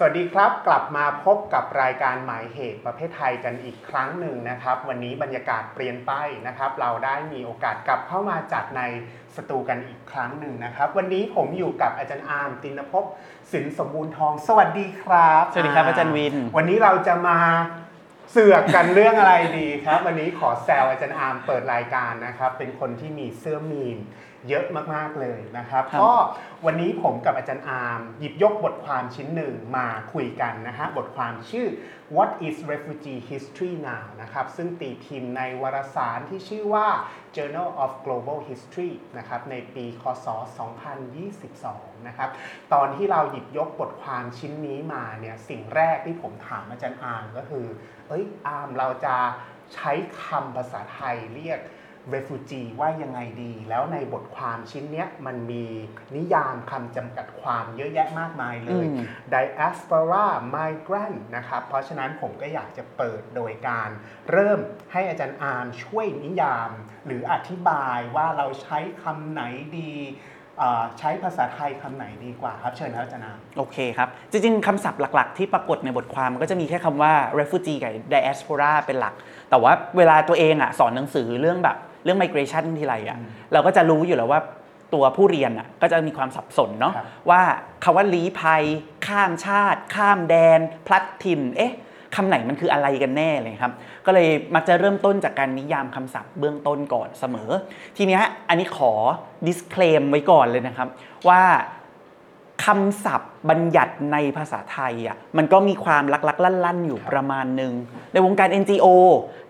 สวัสดีครับกลับมาพบกับรายการหมายเหตุประเพทไทยกันอีกครั้งหนึ่งนะครับ วันนี้บรรยากาศเปลี่ยนไปนะครับ เราได้มีโอกาสกลับเข้ามาจัดในสตูกันอีกครั้งหนึ่งนะครับ วันนี้ผมอยู่กับอาจารย์อาร์มตินภพสินสมบูรณ์ทอง สวัสดีครับสวัสดีครับอาจารย์วิน วันนี้เราจะมาเสือกกันเรื่องอะไรดีครับ วันนี้ขอแซวอาจารย์อาร์มเปิดรายการนะครับ เป็นคนที่มีเสื้อมีมเยอะมากๆเลยนะครับครับ ก็วันนี้ผมกับอาจารย์อาร์มหยิบยกบทความชิ้นหนึ่งมาคุยกันนะฮะบทความชื่อ What is Refugee History Now นะครับซึ่งตีพิมพ์ในวารสารที่ชื่อว่า Journal of Global History นะครับในปีคศ 2022 นะครับตอนที่เราหยิบยกบทความชิ้นนี้มาเนี่ยสิ่งแรกที่ผมถามอาจารย์อาร์มก็คือ เอ้ยอาร์มเราจะใช้คำภาษาไทยเรียก refugee ว่ายังไงดี แล้วในบทความชิ้นเนี้ยมันมีนิยามคำจำกัดความเยอะแยะมากมายเลยอืม diaspora migrant นะครับ เพราะฉะนั้นผมก็อยากจะเปิดโดยการเริ่มให้อาจารย์อาร์มช่วยนิยาม หรืออธิบายว่าเราใช้คำไหนดีเอ่อใช้ภาษาไทยคำไหนดีกว่าครับ เชิญครับอาจารย์อาร์มโอเคครับ จริงๆคำศัพท์หลัก ๆ ที่ปรากฏในบทความก็จะมีแค่คำว่า refugee กับ diaspora เป็นหลัก แต่ว่าเวลาตัวเองอะสอนหนังสือเรื่องแบบเรื่อง migration ทีไรอะเราก็จะรู้อยู่แล้วว่าตัวผู้เรียนอะก็จะมีความสับสนเนาะครับว่าคำว่าลี้ภัย ข้ามชาติ ข้ามแดน พลัดถิ่นเอ๊ะคำไหนมันคืออะไรกันแน่เลยครับ ก็เลยมักจะเริ่มต้นจากการนิยามคำศัพท์เบื้องต้นก่อนเสมอ ทีเนี้ยอันนี้ขอ disclaim ไว้ก่อนเลยนะครับ ว่า คำศัพท์บัญญัติในภาษาไทยอะมันก็มีความลักๆลั่นๆอยู่ประมาณหนึ่งในวงการ NGO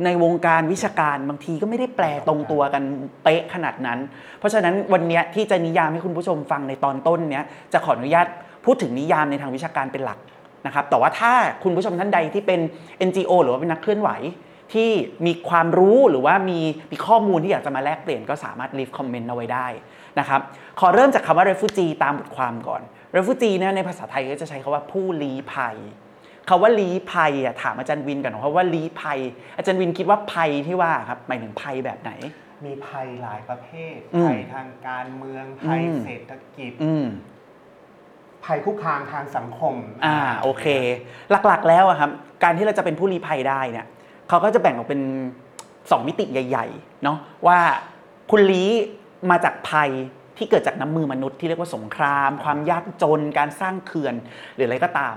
ในวงการวิชาการบางทีก็ไม่ได้แปลตรงตัวกันเป๊ะขนาดนั้น เพราะฉะนั้นวันเนี้ยที่จะนิยามให้คุณผู้ชมฟังในตอนต้นเนี้ยจะขออนุญาตพูดถึงนิยามในทางวิชาการเป็นหลักนะครับแต่ว่าถ้าคุณผู้ชมท่านใดที่เป็น NGO หรือว่าเป็นนักเคลื่อนไหวที่มีความรู้หรือว่ามีมีข้อมูลที่อยากจะมาแลกเปลี่ยนก็สามารถ leave comment เอาไว้ได้นะครับ ขอเริ่มจากคำว่า refugee ตามบทความก่อน refugee เนี่ยในภาษาไทยก็จะใช้คำว่าผู้ลี้ภัยคำว่าลี้ภัยอะถามอาจารย์วินก่อนนะครับว่าลี้ภัย อาจารย์วินคิดว่าภัยที่ว่าครับหมายถึงภัยแบบไหน มีภัยหลายประเภทอืมภัยทางการเมือง ภัยอืมเศรษฐกิจอืมภัยคุกคามทางสังคม อ่าโอเค หลักๆ แล้วอะครับ การที่เราจะเป็นผู้ลี้ภัยได้เนี่ยเขาก็จะแบ่งออกเป็น2มิติใหญ่ ๆ เนาะว่าคุณลี้มาจากภัย ที่เกิดจากน้ำมือมนุษย์ที่เรียกว่าสงคราม ความยากจนการสร้างเขื่อนหรืออะไรก็ตาม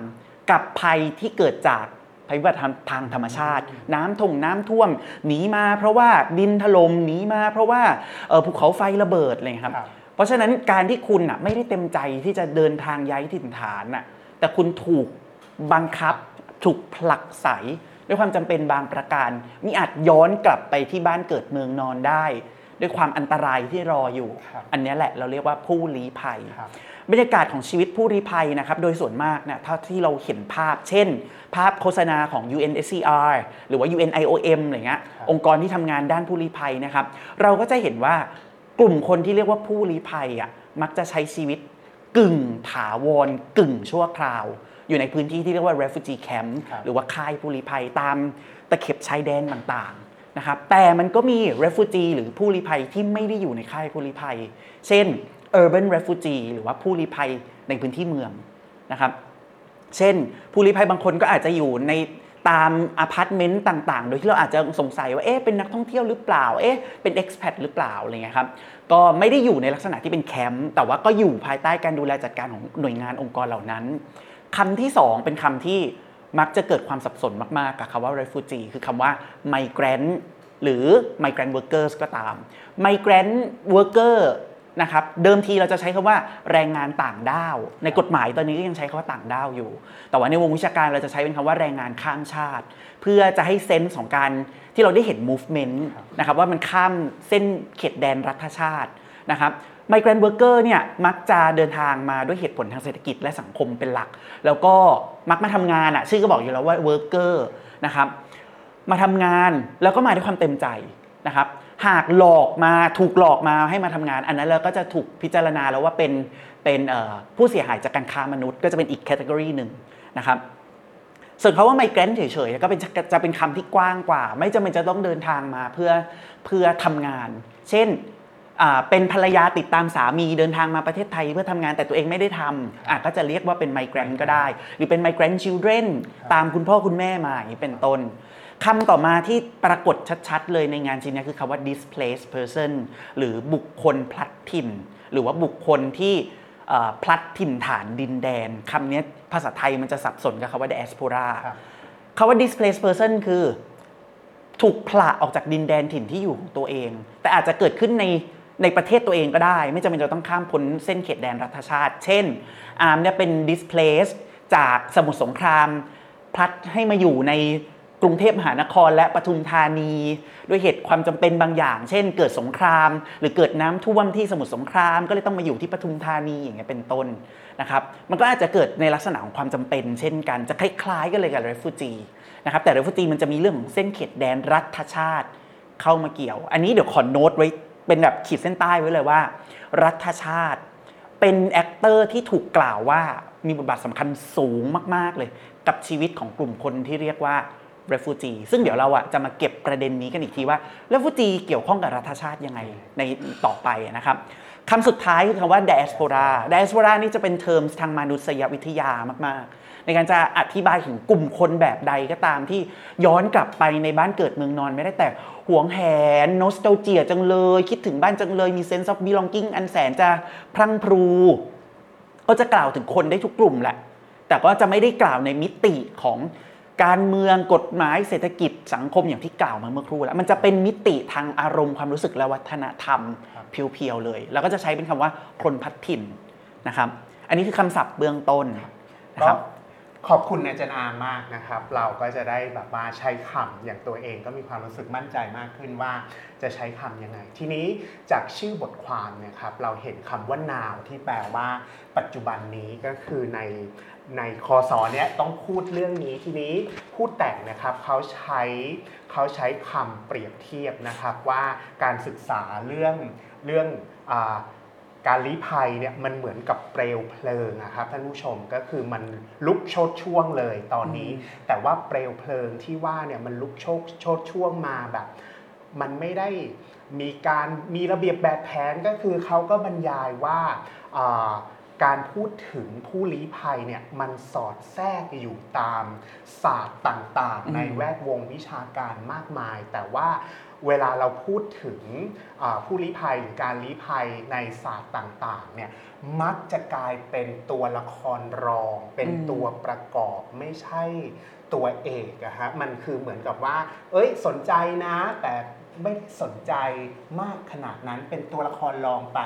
กับภัยที่เกิดจากภัยพิบัติทางทางธรรมชาติ น้ำท่งน้ำท่วมหนีมาเพราะว่าดินถล่มหนีมาเพราะว่าเอ่อภูเขาไฟระเบิดอะไรอย่างเงี้ยครับครับ เพราะฉะนั้นการที่คุณอะไม่ได้เต็มใจที่จะเดินทางย้ายถิ่นฐานน่ะแต่คุณถูกบังคับถูกผลักไสด้วยความจำเป็นบางประการมีอาจย้อนกลับไปที่บ้านเกิดเมืองนอนได้ ด้วยความอันตรายที่รออยู่ครับอันเนี้ยแหละเราเรียกว่าผู้ลี้ภัยครับบรรยากาศของชีวิตผู้ลี้ภัยนะครับโดยส่วนมากเนี่ยเท่าที่เราเห็นภาพ เช่น ภาพโฆษณาของ UNSCR หรือว่า UNIOM อะไรเงี้ยครับองค์กรที่ทำงานด้านผู้ลี้ภัยนะครับ เราก็จะเห็นว่ากลุ่มคนที่เรียกว่าผู้ลี้ภัยอะมักจะใช้ชีวิตกึ่งถาวรกึ่งชั่วคราว อยู่ในพื้นที่ที่เรียกว่า refugee camp ครับหรือว่าค่ายผู้ลี้ภัยตามตะเข็บชายแดนต่างๆ นะครับแต่มันก็มี refugee หรือผู้ลี้ภัยที่ไม่ได้อยู่ในค่ายผู้ลี้ภัย เช่น urban refugee หรือว่าผู้ลี้ภัยในพื้นที่เมืองนะครับเช่น ผู้ลี้ภัยบางคนก็อาจจะอยู่ในตามอพาร์ตเมนต์ต่างๆ โดยที่เราอาจจะสงสัยว่าเอ๊ะเป็นนักท่องเที่ยวหรือเปล่าเอ๊ะเป็น expat หรือเปล่าอะไรเงี้ยครับก็ไม่ได้อยู่ในลักษณะที่เป็นแคมป์แต่ว่าก็อยู่ภายใต้การดูแลจัดการของหน่วยงานองค์กรเหล่านั้นคำที่สองเป็นคำที่ มักจะเกิดความสับสนมากๆกับคำว่า refugee คือคำว่า migrant หรือ migrant workers ก็ตาม migrant worker นะครับเดิมทีเราจะใช้คำว่าแรงงานต่างด้าว ในกฎหมายตอนนี้ก็ยังใช้คำว่าต่างด้าวอยู่ แต่ว่าในวงวิชาการเราจะใช้เป็นคำว่าแรงงานข้ามชาติ เพื่อจะให้เซนส์ของการที่เราได้เห็น movement นะครับว่ามันข้ามเส้นเขตแดนรัฐชาตินะครับ migrant worker เนี่ยมักจะเดินทางมาด้วยเหตุผลทางเศรษฐกิจและสังคมเป็นหลัก แล้วก็มักมาทำงานอะชื่อก็บอกอยู่แล้วว่า worker นะครับมาทำงานแล้วก็มาด้วยความเต็มใจนะครับหากหลอกมาถูกหลอกมาให้มาทำงาน อันนั้นเราก็จะถูกพิจารณาแล้วว่าเป็นเป็นผู้เสียหายจากการค้ามนุษย์ ก็จะเป็นอีกแคตตากรีหนึ่งนะครับส่วนคาว่าไมเกรนเฉยๆก็เป็นจะเป็นคำที่กว้างกว่า ไม่จำเป็นจะต้องเดินทางมาเพื่อเพื่อทำงาน เช่น เป็นภรรยาติดตามสามีเดินทางมาประเทศไทยเพื่อทำงานแต่ตัวเองไม่ได้ทำก็จะเรียกว่าเป็น migrant ก็ได้ หรือเป็น migrant children ตามคุณพ่อคุณแม่มาอย่างนี้เป็นต้นคำต่อมาที่ปรากฏชัดๆ เลยในงานชิ้นนี้คือคำว่า displaced person หรือบุคคลพลัดถิ่น หรือว่าบุคคลที่พลัดถิ่นฐานดินแดนคำนี้ภาษาไทยมันจะสับสนกับคำว่า diaspora ครับคำว่า displaced person คือ ถูกผละออกจากดินแดนถิ่นที่อยู่ของตัวเอง แต่อาจจะเกิดขึ้นใน ในประเทศตัวเองก็ได้ ไม่จำเป็นจะต้องข้ามพ้นเส้นเขตแดนรัฐชาติ เช่นอาร์มเนี่ยเป็น displaced จากสมุทรสงครามพลัดให้มาอยู่ในกรุงเทพมหานครและปทุมธานี ด้วยเหตุความจำเป็นบางอย่าง เช่น เกิดสงคราม หรือเกิดน้ำท่วมที่สมุทรสงคราม ก็เลยต้องมาอยู่ที่ปทุมธานีอย่างเงี้ยเป็นต้นนะครับมันก็อาจจะเกิดในลักษณะของความจำเป็น เช่นกันจะคล้ายๆ กันเลยกับ refugee นะครับแต่ refugee มันจะมีเรื่องของเส้นเขตแดนรัฐชาติเข้ามาเกี่ยว อันนี้เดี๋ยวขอโน้ตไว้ เป็นแบบขีดเส้นใต้ไว้เลยว่า รัฐชาติเป็น actor ที่ถูกกล่าวว่ามีบทบาทสำคัญสูงมาก ๆ เลย กับชีวิตของกลุ่มคนที่เรียกว่า refugee ซึ่งเดี๋ยวเราอะจะมาเก็บประเด็นนี้กันอีกทีว่า refugee เกี่ยวข้องกับรัฐชาติยังไงในต่อไปนะครับคำสุดท้ายคือคำว่า diaspora diaspora นี่จะเป็นเทอมทางมนุษยวิทยามาก ๆ ในการจะอธิบายถึงกลุ่มคนแบบใดก็ตามที่ย้อนกลับไปในบ้านเกิดเมืองนอนไม่ได้แต่หวงแหน n o s t a l g i a จังเลย คิดถึงบ้านจังเลย มี sense of belonging อันแสนจะพรั่งพรู ก็จะกล่าวถึงคนได้ทุกกลุ่มแหละ แต่ก็จะไม่ได้กล่าวในมิติของการเมืองกฎหมายเศรษฐกิจสังคมอย่างที่กล่าวมาเมื่อครู่แล้ว มันจะเป็นมิติทางอารมณ์ความรู้สึกและวัฒนธรรมเพียวๆเลย แล้วก็จะใช้เป็นคำว่าคนพัดถิ่นนะครับ อันนี้คือคำศัพท์เบื้องต้นนะครับ ขอบคุณอาจารย์อามมากนะครับ เราก็จะได้แบบว่าใช้คำอย่างตัวเองก็มีความรู้สึกมั่นใจมากขึ้นว่าจะใช้คำยังไง ทีนี้จากชื่อบทความเนี่ยครับเราเห็นคำว่า now ที่แปลว่าปัจจุบันนี้ก็คือในในคอสอเนี้ยต้องพูดเรื่องนี้ทีนี้ผู้แต่งนะครับเขาใช้เขาใช้คำเปรียบเทียบนะครับว่าการศึกษาเรื่องเรื่องอา การลี้ภัยเนี่ยมันเหมือนกับเปลวเพลิงอะครับท่านผู้ชมก็คือมันลุกโชดช่วงเลยตอนนี้ แต่ว่าเปลวเพลิงที่ว่าเนี่ยมันลุกโชดโชดช่วงมาแบบ มันไม่ได้มีการมีระเบียบแบบแผนก็คือเขาก็บรรยายว่าอ่าการพูดถึงผู้ลี้ภัยเนี่ยมันสอดแทรกอยู่ตามศาสตร์ต่างอืมๆในแวดวงวิชาการมากมาย แต่ว่า เวลาเราพูดถึงผู้ลี้ภัยหรือการลี้ภัยในศาสตร์ต่างๆเนี่ยมักจะกลายเป็นตัวละครรอง เป็นตัวประกอบไม่ใช่ตัวเอกอะฮะมันคือเหมือนกับว่า เอ้ยสนใจนะแต่ไม่ได้สนใจมากขนาดนั้นเป็นตัวละครรองไป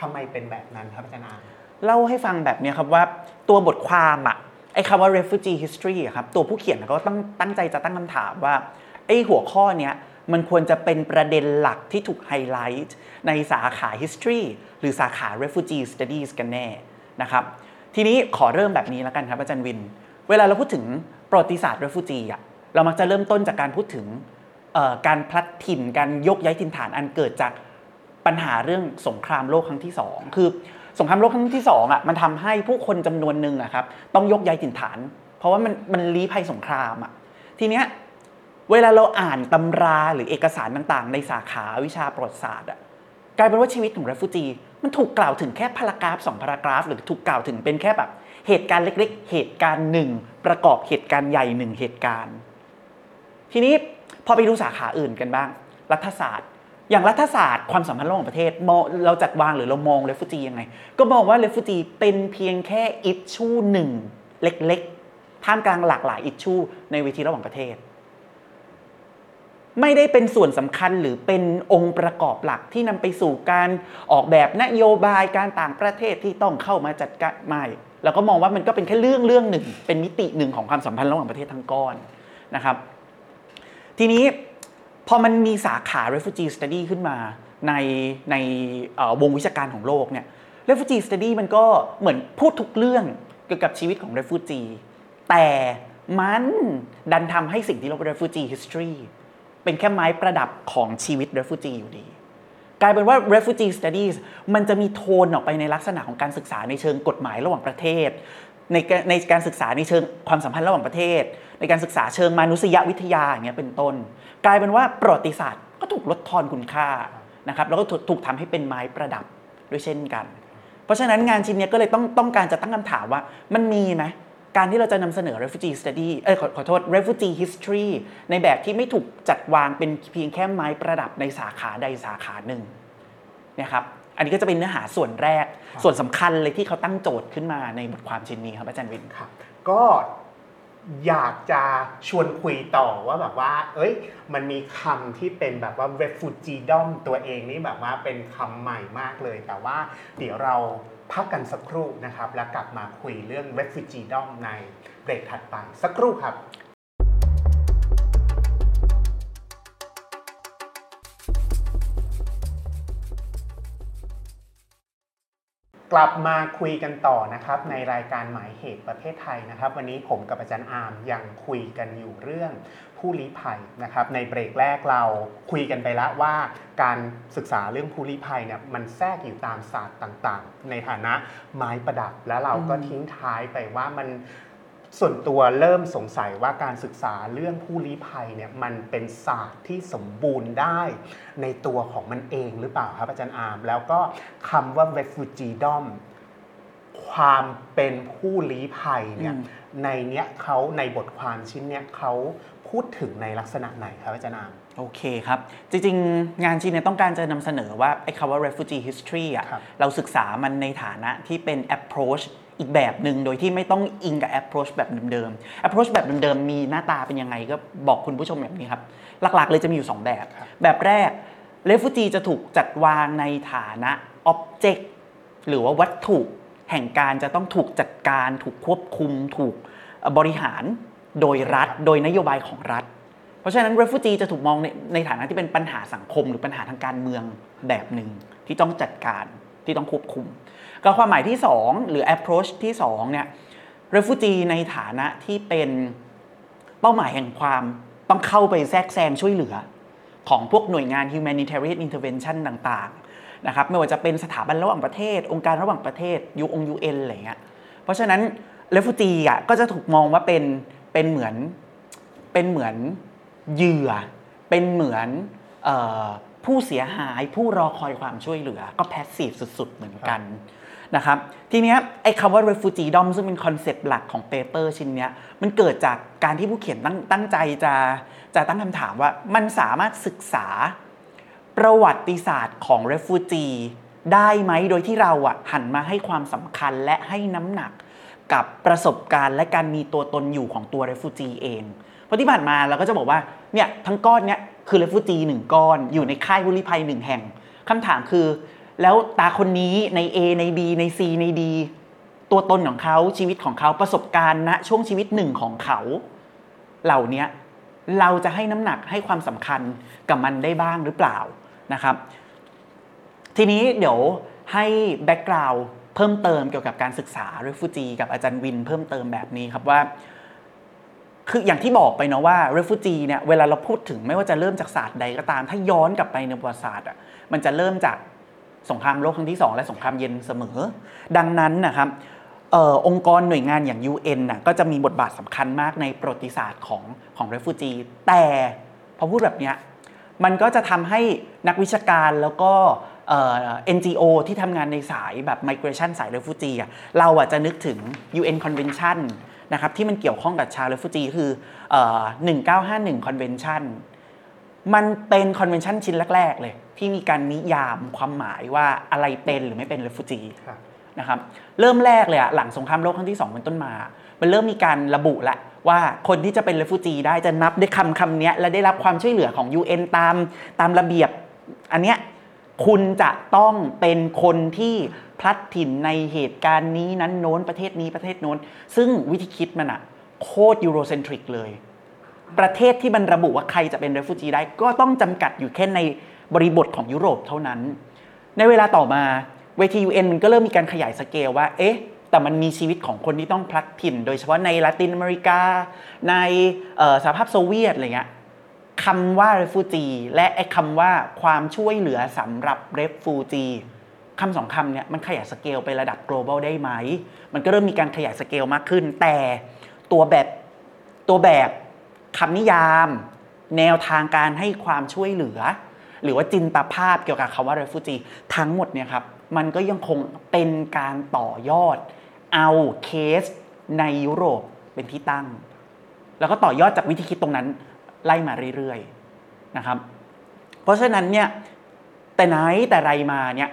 ทำไมเป็นแบบนั้นครับอาจารย์เล่าให้ฟังแบบนี้ครับว่าตัวบทความอะไอ้คำว่า refugee history อะครับตัวผู้เขียนเขาก็ต้องตั้งใจจะตั้งคำถามว่าไอ้หัวข้อเนี้ย มันควรจะเป็นประเด็นหลักที่ถูกไฮไลท์ในสาขา history หรือสาขา refugee studies กันแน่นะครับทีนี้ขอเริ่มแบบนี้แล้วกันครับอาจารย์วิน เวลาเราพูดถึงประวัติศาสตร์ refugee อะเรามักจะเริ่มต้นจากการพูดถึงการพลัดถิ่นการยกย้ายถิ่นฐานอันเกิดจากปัญหาเรื่องสงครามโลกครั้งที่สองคือสงครามโลกครั้งที่สองอะมันทำให้ผู้คนจำนวนหนึ่งอะครับต้องยกย้ายถิ่นฐาน เพราะว่ามันมันลี้ภัยสงครามอะทีเนี้ย เวลาเราอ่านตำราหรือเอกสารต่างๆ ในสาขาวิชาประวัติศาสตร์อะกลายเป็นว่าชีวิตของ r e f u g e มันถูกกล่าวถึงแค่พารากราฟสองพารากราฟ หรือถูกกล่าวถึงเป็นแค่แบบเหตุการณ์เล็ก ๆ เหตุการณ์หนึ่งประกอบเหตุการณ์ใหญ่หนึ่งเหตุการณ์ ทีนี้พอไปดูสาขาอื่นกันบ้าง รัฐศาสตร์ อย่างรัฐศาสตร์ความสัมพันธ์ระหว่างประเทศเราจัดวางหรือเรามองเรฟูจียังไง ก็มองว่าเรฟูจีเป็นเพียงแค่อิชชูหนึ่งเล็ก ๆ ท่ามกลางหลากหลายอิชชูในเวทีระหว่างประเทศ ไม่ได้เป็นส่วนสำคัญหรือเป็นองค์ประกอบหลักที่นำไปสู่การออกแบบนโยบายการต่างประเทศที่ต้องเข้ามาจัดการไม่เราก็มองว่ามันก็เป็นแค่เรื่องเรื่องหนึ่ง เป็นมิติหนึ่งของความสัมพันธ์ระหว่างประเทศทั้งก้อนนะครับ ทีนี้พอมันมีสาขา refugee study ขึ้นมาในในวงวิชาการของโลกเนี่ย refugee study มันก็เหมือนพูดทุกเรื่องเกี่ยวกับชีวิตของ refugee แต่มันดันทำให้สิ่งที่เราเรียก refugee history เป็นแค่ไม้ประดับของชีวิต refugee อยู่ดี กลายเป็นว่า refugee studies มันจะมีโทนออกไปในลักษณะของการศึกษาในเชิงกฎหมายระหว่างประเทศ ในในการศึกษาในเชิงความสัมพันธ์ระหว่างประเทศ ในการศึกษาเชิงมนุษยวิทยาอย่างเงี้ยเป็นต้น กลายเป็นว่าประวัติศาสตร์ก็ถูกลดทอนคุณค่านะครับแล้วก็ถูกถูกทำให้เป็นไม้ประดับด้วยเช่นกัน เพราะฉะนั้นงานชิ้นนี้ก็เลยต้องต้องการจะตั้งคำถามว่ามันมีไหม การที่เราจะนำเสนอ refugee study เอ้ยขอขอโทษ refugee history ในแบบที่ไม่ถูกจัดวางเป็นเพียงแค่ไม้ประดับในสาขาใดสาขาหนึ่งนะครับอันนี้ก็จะเป็นเนื้อหาส่วนแรกครับส่วนสำคัญเลยที่เขาตั้งโจทย์ขึ้นมาในบทความชิ้นนี้ครับอาจารย์วินครับ ก็อยากจะชวนคุยต่อว่าแบบว่า เอ้ย มันมีคำที่เป็นแบบว่า refugee dom ตัวเองนี่แบบว่าเป็นคำใหม่มากเลย แต่ว่าเดี๋ยวเรา พักกันสักครู่นะครับ แล้วกลับมาคุยเรื่อง refugee dom ในเบรกถัดไป สักครู่ครับกลับมาคุยกันต่อนะครับในรายการหมายเหตุประเทศไทยนะครับ วันนี้ผมกับอาจารย์อาร์มยังคุยกันอยู่เรื่อง ผู้ลี้ภัยนะครับในเบรกแรกเราคุยกันไปแล้วว่า การศึกษาเรื่องผู้ลี้ภัยเนี่ยมันแทรกอยู่ตามศาสตร์ต่างๆ ในฐานะไม้ประดับ แล้วเราก็ทิ้งท้ายไปว่ามันส่วนตัวเริ่มสงสัยว่าการศึกษาเรื่องผู้ลี้ภัยเนี่ยมันเป็นศาสตร์ที่สมบูรณ์ได้ในตัวของมันเองหรือเปล่าครับอาจารย์อาร์มแล้วก็คำว่า refugee dom ความเป็นผู้ลี้ภัยเนี่ยในเนี้ยเขาในบทความชิ้นเนี้ยเขา พูดถึงในลักษณะไหนครับอาจารย์อาร์มโอเคครับ จริงๆ งานชิ้นเนี้ต้องการจะนำเสนอว่าไอ้คำว่า refugee history อะครับเราศึกษามันในฐานะที่เป็น approach อีกแบบหนึ่งโดยที่ไม่ต้องอิงกับ approach แบบเดิมๆ approach แบบเดิมๆ มีหน้าตาเป็นยังไงก็บอกคุณผู้ชมแบบนี้ครับ หลักๆ เลยจะมีอยู่ 2 แบบครับแบบแรก refugee จะถูกจัดวางในฐานะ object หรือว่าวัตถุแห่งการจะต้องถูกจัดการ ถูกควบคุม ถูกเอ่อบริหาร โดยรัฐโดยนโยบายของรัฐ เพราะฉะนั้น refugee จะถูกมองในในฐานะที่เป็นปัญหาสังคม หรือปัญหาทางการเมืองแบบหนึ่งที่ต้องจัดการที่ต้องควบคุมก็ความหมายที่ 2 หรือ approach ที่2เนี่ย refugee ในฐานะที่เป็นเป้าหมายแห่งความต้องเข้าไปแทรกแซงช่วยเหลือ ของพวกหน่วยงาน humanitarian intervention ต่างๆนะครับไม่ว่าจะเป็นสถาบันระหว่างประเทศ องค์การระหว่างประเทศยูองยูเอ็นอะไรเงี้ยเพราะฉะนั้น refugee อะก็จะถูกมองว่าเป็น เป็นเหมือนเป็นเหมือนเหยื่อ เป็นเหมือนเออผู้เสียหายผู้รอคอยความช่วยเหลือ ก็ passive สุด ๆ เหมือนกันนะครับทีเนี้ยไอ้คำว่า refugeedom ซึ่งเป็น concept หลักของ paper ชิ้นเนี้ยมันเกิดจากการที่ผู้เขียนตั้งตั้งใจจะจะตั้งคำถามว่ามันสามารถศึกษาประวัติศาสตร์ของ refugee ได้ไหมโดยที่เราอะหันมาให้ความสำคัญและให้น้ำหนัก กับประสบการณ์และการมีตัวตนอยู่ของตัว refugee เอง เพราะที่ผ่านมาเราก็จะบอกว่าเนี่ยทั้งก้อนเนี่ยคือ refugee หนึ่งก้อน อยู่ในค่ายผู้ลี้ภัยหนึ่งแห่งคำถามคือ แล้วตาคนนี้ใน A ใน B ใน C ใน D ตัวตนของเขาชีวิตของเขาประสบการณ์ณช่วงชีวิตหนึ่งของเขา เหล่านี้เราจะให้น้ำหนักให้ความสำคัญกับมันได้บ้างหรือเปล่านะครับ ทีนี้เดี๋ยวให้แบ็กกราวด์ เพิ่มเติมเกี่ยวกับการศึกษา r e f u g e กับอาจารย์วิน เพิ่มเติมแบบนี้ครับว่า คืออย่างที่บอกไปเนาะว่า r e f u g e เนี่ยเวลาเราพูดถึงไม่ว่าจะเริ่มจากศาสตร์ใดก็ตาม ถ้าย้อนกลับไปในประวัติศาสตร์อะมันจะเริ่มจากสงครามโลกครั้งที่ 2 และสงครามเย็นเสมอ ดังนั้นนะครับออองค์กรหน่วยงานอย่าง UN น่ะก็จะมีบทบาทสำคัญมากในประวัติศาสตร์ของของ r e f u g e แต่พอพูดแบบเนี้ยมันก็จะทำให้นักวิชาการแล้วก็ เอ่อ NGO ที่ทำงานในสายแบบ migration สาย refugee อะเราอะจะนึกถึง UN Convention นะครับที่มันเกี่ยวข้องกับชาว refugee คือเอ่อ1951 Convention มันเป็น convention ชิ้นแรก ๆ เลย ที่มีการนิยามความหมายว่าอะไรเป็นหรือไม่เป็น refugee ครับนะครับเริ่มแรกเลยอะหลังสงครามโลกครั้งที่ 2 เป็นต้นมา มันเริ่มมีการระบุละว่าคนที่จะเป็น r e f u g e ได้จะนับด้วยคำคำเนี้ยและได้รับความช่วยเหลือของ UN ตามตามระเบียบอันเนี้ย คุณจะต้องเป็นคนที่พลัดถิ่นในเหตุการณ์นี้นั้นโน้นประเทศนี้ประเทศโน้น ซึ่งวิธีคิดมันอะโคตรยูโรเซนทริกเลย ประเทศที่มันระบุว่าใครจะเป็น r e f u g e ได้ก็ต้องจำกัดอยู่แค่ในบริบทของยุโรปเท่านั้น ในเวลาต่อมาเวที UN มันก็เริ่มมีการขยายสเกลว่า เอ๊ะ แต่มันมีชีวิตของคนที่ต้องพลัดถิ่น โดยเฉพาะในลาตินอเมริกา ในสหภาพโซเวียตอะไรเงี้ย คำว่า refugee และไอ้คำว่าความช่วยเหลือสำหรับ refugee คำสองคำเนี่ยมันขยายสเกลไประดับ global ได้ไหม มันก็เริ่มมีการขยายสเกลมากขึ้น แต่ตัวแบบตัวแบบคำนิยาม แนวทางการให้ความช่วยเหลือ หรือว่าจินตภาพเกี่ยวกับคำว่า refugee ทั้งหมดเนี่ยครับมันก็ยังคงเป็นการต่อยอด เอาเคสในยุโรปเป็นที่ตั้ง แล้วก็ต่อยอดจากวิธีคิดตรงนั้น ไล่มาเรื่อยๆนะครับ เพราะฉะนั้นเนี่ยแต่ไหนแต่ไรมาเนี่ย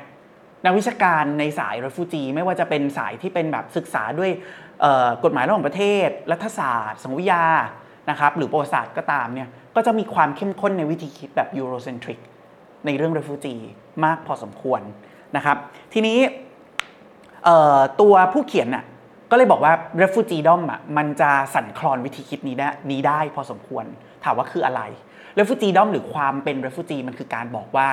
นักวิชาการในสาย refugee ไม่ว่าจะเป็นสายที่เป็นแบบศึกษาด้วยกฎหมายระหว่างประเทศ รัฐศาสตร์สังวิทยานะครับหรือประวัติศาสตร์ก็ตามเนี่ยก็จะมีความเข้มข้นในวิธีคิดแบบ Eurocentric ในเรื่อง refugee มากพอสมควรนะครับ ทีนี้ตัวผู้เขียนน่ะก็เลยบอกว่า refugee dom อะมันจะสั่นคลอนวิธีคิดนี้ได้นี้ได้พอสมควร ถามว่าคืออะไร refugee dom หรือความเป็น refugee มันคือการบอกว่า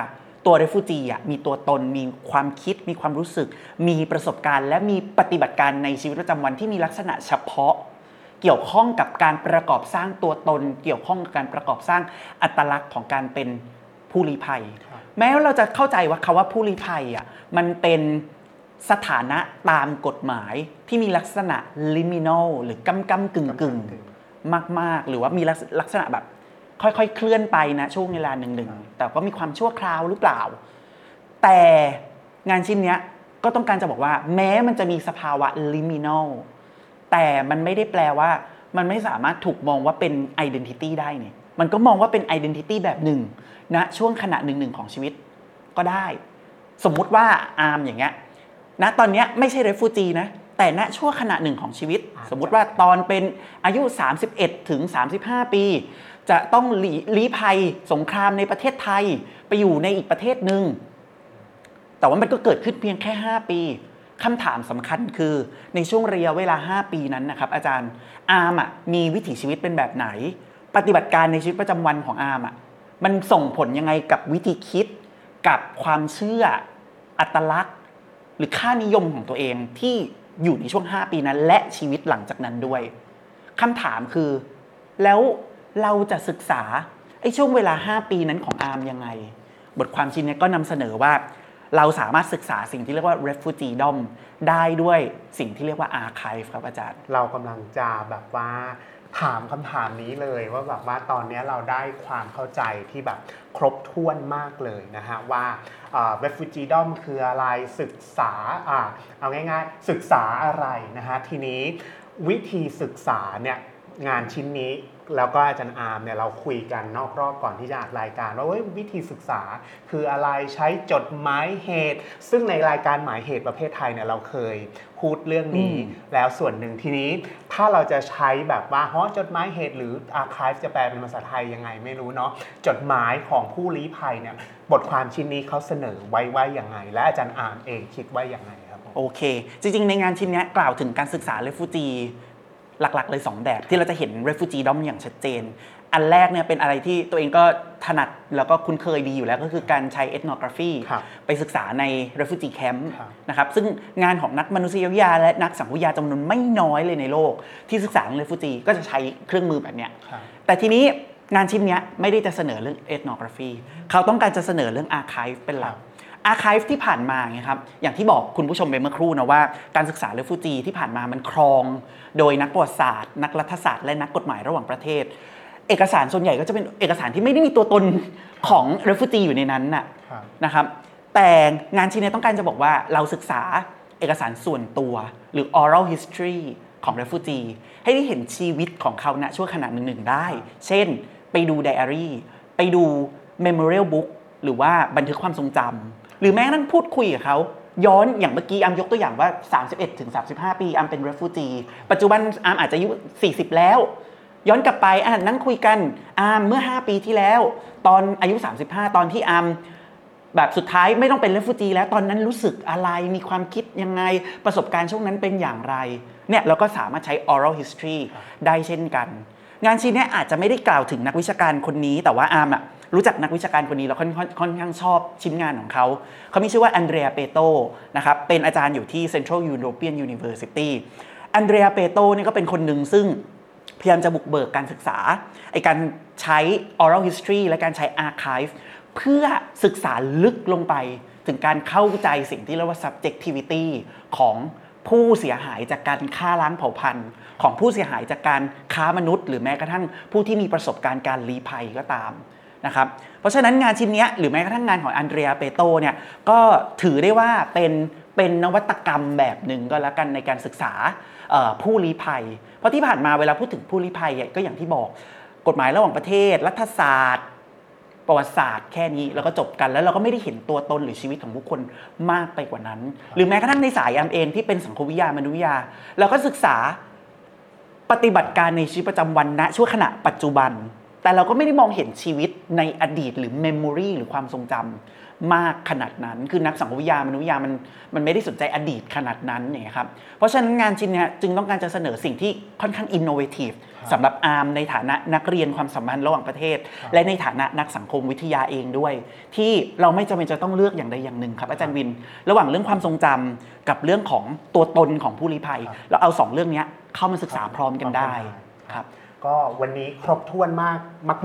ตัว refugee อะมีตัวตนมีความคิดมีความรู้สึก มีประสบการณ์ และมีปฏิบัติการในชีวิตประจำวันที่มีลักษณะเฉพาะ เกี่ยวข้องกับการประกอบสร้างตัวตน เกี่ยวข้องกับการประกอบสร้างอัตลักษณ์ของการเป็นผู้ลี้ภัยครับแม้ว่าเราจะเข้าใจว่าคาว่าผู้ลี้ภัยอะมันเป็นสถานะตามกฎหมายที่มีลักษณะ liminal หรือกำกำกึ่งกึ่งๆ มาก ๆ หรือว่ามีลักษลักษณะแบบ ค่อยๆ เคลื่อนไปนะช่วงเวลาหนึ่งๆแต่ก็มีความชั่วคราวหรือเปล่า แต่งานชิ้นเนี้ยก็ต้องการจะบอกว่า แม้มันจะมีสภาวะ liminal แต่มันไม่ได้แปลว่า มันไม่สามารถถูกมองว่าเป็น identity ได้เนี่ยมันก็มองว่าเป็น identity แบบหนึ่งณนะช่วงขณะหนึ่งๆของชีวิตก็ได้ สมมุติว่าอาร์มอย่างเงี้ยณตอนเนี้ยไม่ใช่ refugee นะแต่ณช่วงขณะหนึ่งของชีวิตอาจจะ สมมติว่าตอนเป็นอายุ 31 ถึง 35 ปี จะต้องหลีลี้ภัยสงครามในประเทศไทย ไปอยู่ในอีกประเทศหนึ่ง แต่ว่ามันก็เกิดขึ้นเพียงแค่ 5 ปีคำถามสำคัญคือในช่วงระยะเวลา 5 ปีนั้นนะครับ อาจารย์อาร์มมีวิถีชีวิตเป็นแบบไหน ปฏิบัติการในชีวิตประจำวันของอาร์มมันส่งผลยังไงกับวิธีคิด กับความเชื่ออัตลักษณ์ หรือค่านิยมของตัวเองที่ อยู่ในช่วง 5 ปีนั้น และชีวิตหลังจากนั้นด้วยคำถามคือ แล้วเราจะศึกษาไอ้ช่วงเวลา 5 ปีนั้นของอาร์มยังไง บทความชิ้นนี้ก็นำเสนอว่า เราสามารถศึกษาสิ่งที่เรียกว่า refugee dom ได้ด้วยสิ่งที่เรียกว่า archive ครับอาจารย์ เรากำลังจะแบบว่า ถามคำถามนี้เลยว่าแบบว่าตอนนี้เราได้ความเข้าใจที่แบบครบถ้วนมากเลยนะฮะว่าเวฟจีดอมคืออะไรศึกษาอ่าเอาง่ายๆ ศึกษาอะไรนะฮะทีนี้วิธีศึกษาเนี่ยงานชิ้นนี้ แล้วก็อาจารย์อาร์มเนี่ยเราคุยกันนอกรอบก่อนที่จะอัดรายการ ว่าเว้ยวิธีศึกษาคืออะไรใช้จดหมายเหตุ ซึ่งในรายการหมายเหตุประเภทไทยเนี่ยเราเคยพูดเรื่องนี้อืมแล้วส่วนหนึ่งทีนี้ ถ้าเราจะใช้แบบว่าฮะจดหมายเหตุ หรือ archive จะแปลเป็นภาษาไทยยังไงไม่รู้เนาะจดหมายของผู้ลี้ภัยเนี่ยบทความชิ้นนี้เขาเสนอไว้ว่าอย่างไง และอาจารย์อาร์มเองคิดว่าอย่างไงครับผมโอเค จริงๆ ในงานชิ้นเนี้ยกล่าวถึงการศึกษา refugee หลักๆ เลย 2 แบบที่เราจะเห็น refugee dom อย่างชัดเจน อันแรกเนี่ยเป็นอะไรที่ตัวเองก็ถนัดแล้วก็คุ้นเคยดีอยู่แล้วก็คือการใช้ ethnography ครับไปศึกษาใน refugee camp ครับนะครับซึ่งงานของนักมนุษยวิทยาและนักสังคมวิทยาจำนวนไม่น้อยเลยในโลก ที่ศึกษาเรื่อง refugee ก็จะใช้เครื่องมือแบบเนี้ยครับแต่ทีนี้งานชิ้นเนี้ยไม่ได้จะเสนอเรื่อง ethnography เขาต้องการจะเสนอเรื่อง archive เป็นหลัก archive ที่ผ่านมาไงครับอย่างที่บอกคุณผู้ชมไปเมื่อครู่นะว่าการศึกษาเรื่องฟูจีที่ผ่านมามันครอง โดยนักประวัติศาสตร์ นักรัฐศาสตร์และนักกฎหมายระหว่างประเทศ เอกสารส่วนใหญ่ก็จะเป็นเอกสารที่ไม่ได้มีตัวตนของเรฟูจีอยู่ในนั้นน่ะนะครับแต่งานชิ้นนี้ต้องการจะบอกว่าเราศึกษาเอกสารส่วนตัว หรือ oral history ของ refugee ให้ได้เห็นชีวิตของเขาณช่วงขณะหนึ่งๆได้ เช่น ไปดูไดอารี่ ไปดู memorial book หรือว่าบันทึกความทรงจำ หรือแม้กระทั่งพูดคุยกับเขาย้อนอย่างเมื่อกี้อามยกตัวอย่างว่า 31ถึง35 ปีอามเป็น refugee ปัจจุบันอามอาจจะอายุ 40 แล้ว ย้อนกลับไปอะนั่งคุยกันอามเมื่อ 5 ปีที่แล้ว ตอนอายุ 35 ตอนที่อามแบบสุดท้ายไม่ต้องเป็นเรฟูจีแล้วตอนนั้นรู้สึกอะไรมีความคิดยังไงประสบการณ์ช่วงนั้นเป็นอย่างไรเนี่ยเราก็สามารถใช้ oral history ได้เช่นกัน งานชิ้นนี้อาจจะไม่ได้กล่าวถึงนักวิชาการคนนี้ แต่ว่าอาร์มอะรู้จักนักวิชาการคนนี้แล้วค่อนค่อนค่อนข้างชอบชิ้นงานของเขา เขามีชื่อว่าอันเดรียเปโตนะครับเป็นอาจารย์อยู่ที่ Central European University อันเดรียเปโตเนี่ยก็เป็นคนหนึ่งซึ่งพยายามจะบุกเบิกการศึกษาไอการใช้ oral history และการใช้ archive เพื่อศึกษาลึกลงไปถึงการเข้าใจสิ่งที่เรียกว่า subjectivity ของ ผู้เสียหายจากการฆ่าล้างเผ่าพันธุ์ ของผู้เสียหายจากการค้ามนุษย์ หรือแม้กระทั่งผู้ที่มีประสบการณ์การลี้ภัยก็ตามนะครับเพราะฉะนั้นงานชิ้นนี้หรือแม้กระทั่งงานของอันเดรียเปโตเนี่ยก็ถือได้ว่าเป็นเป็นนวัตกรรมแบบหนึ่งก็แล้วกันในการศึกษาผู้ลี้ภัย เพราะที่ผ่านมาเวลาพูดถึงผู้ลี้ภัยอะก็อย่างที่บอกกฎหมายระหว่างประเทศ รัฐศาสตร์ ประวัติศาสตร์แค่นี้แล้วก็จบกันแล้วเราก็ไม่ได้เห็นตัวตนหรือชีวิตของบุคคลมากไปกว่านั้น หรือแม้กระทั่งในสายยามเองที่เป็นสังคมวิทยามนุษยวิทยาเราก็ศึกษาปฏิบัติการในชีวิตประจำวันณช่วงขณะปัจจุบัน แต่เราก็ไม่ได้มองเห็นชีวิตในอดีตหรือ memory หรือความทรงจำ มากขนาดนั้น คือนักสังคมวิทยามนุษยวิทยามันมันไม่ได้สนใจอดีตขนาดนั้นอย่างเงี้ยครับเพราะฉะนั้นงานชิ้นเนี้ยจึงต้องการจะเสนอสิ่งที่ค่อนข้าง innovative ครับสำหรับอาร์มในฐานะนักเรียนความสัมพันธ์ระหว่างประเทศครับและในฐานะนักสังคมวิทยาเองด้วย ที่เราไม่จำเป็นจะต้องเลือกอย่างใดอย่างหนึ่งครับอาจารย์วิน ระหว่างเรื่องความทรงจำกับเรื่องของตัวตนของผู้ลี้ภัยครับเราเอาสองเรื่องเนี้ยเข้ามาศึกษาพร้อมกันได้ครับ ก็วันนี้ครบถ้วนมาก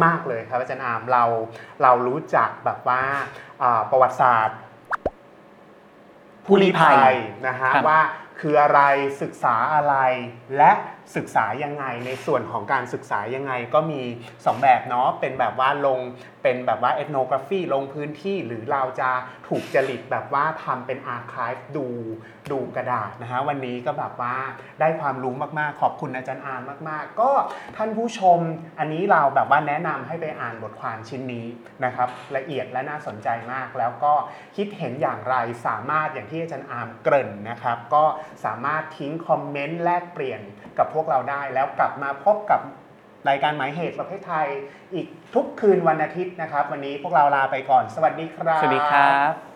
มาก ๆ เลยครับอาจารย์อามเราเรารู้จักแบบว่าอ่าประวัติศาสตร์ผู้ลี้ภัยนะฮะครับว่าคืออะไรศึกษาอะไรและศึกษายังไง ในส่วนของการศึกษายังไงก็มี 2 แบบเนาะเป็นแบบว่าลงเป็นแบบว่า ethnography ลงพื้นที่ หรือเราจะถูกจริตแบบว่าทำเป็น archive ดูดูกระดาษนะฮะวันนี้ก็แบบว่าได้ความรู้มากๆ ขอบคุณอาจารย์อามมากๆ ก็ท่านผู้ชมอันนี้เราแบบว่าแนะนำให้ไปอ่านบทความชิ้นนี้นะครับละเอียดและน่าสนใจมาก แล้วก็คิดเห็นอย่างไรสามารถอย่างที่อาจารย์อามเกริ่นนะครับ ก็สามารถทิ้งคอมเมนต์แลกเปลี่ยนกับพวกเราได้แล้วกลับมาพบกับรายการหมายเหตุประเภทไทย อีกทุกคืนวันอาทิตย์นะครับ วันนี้พวกเราลาไปก่อน สวัสดีครับ สวัสดีครับ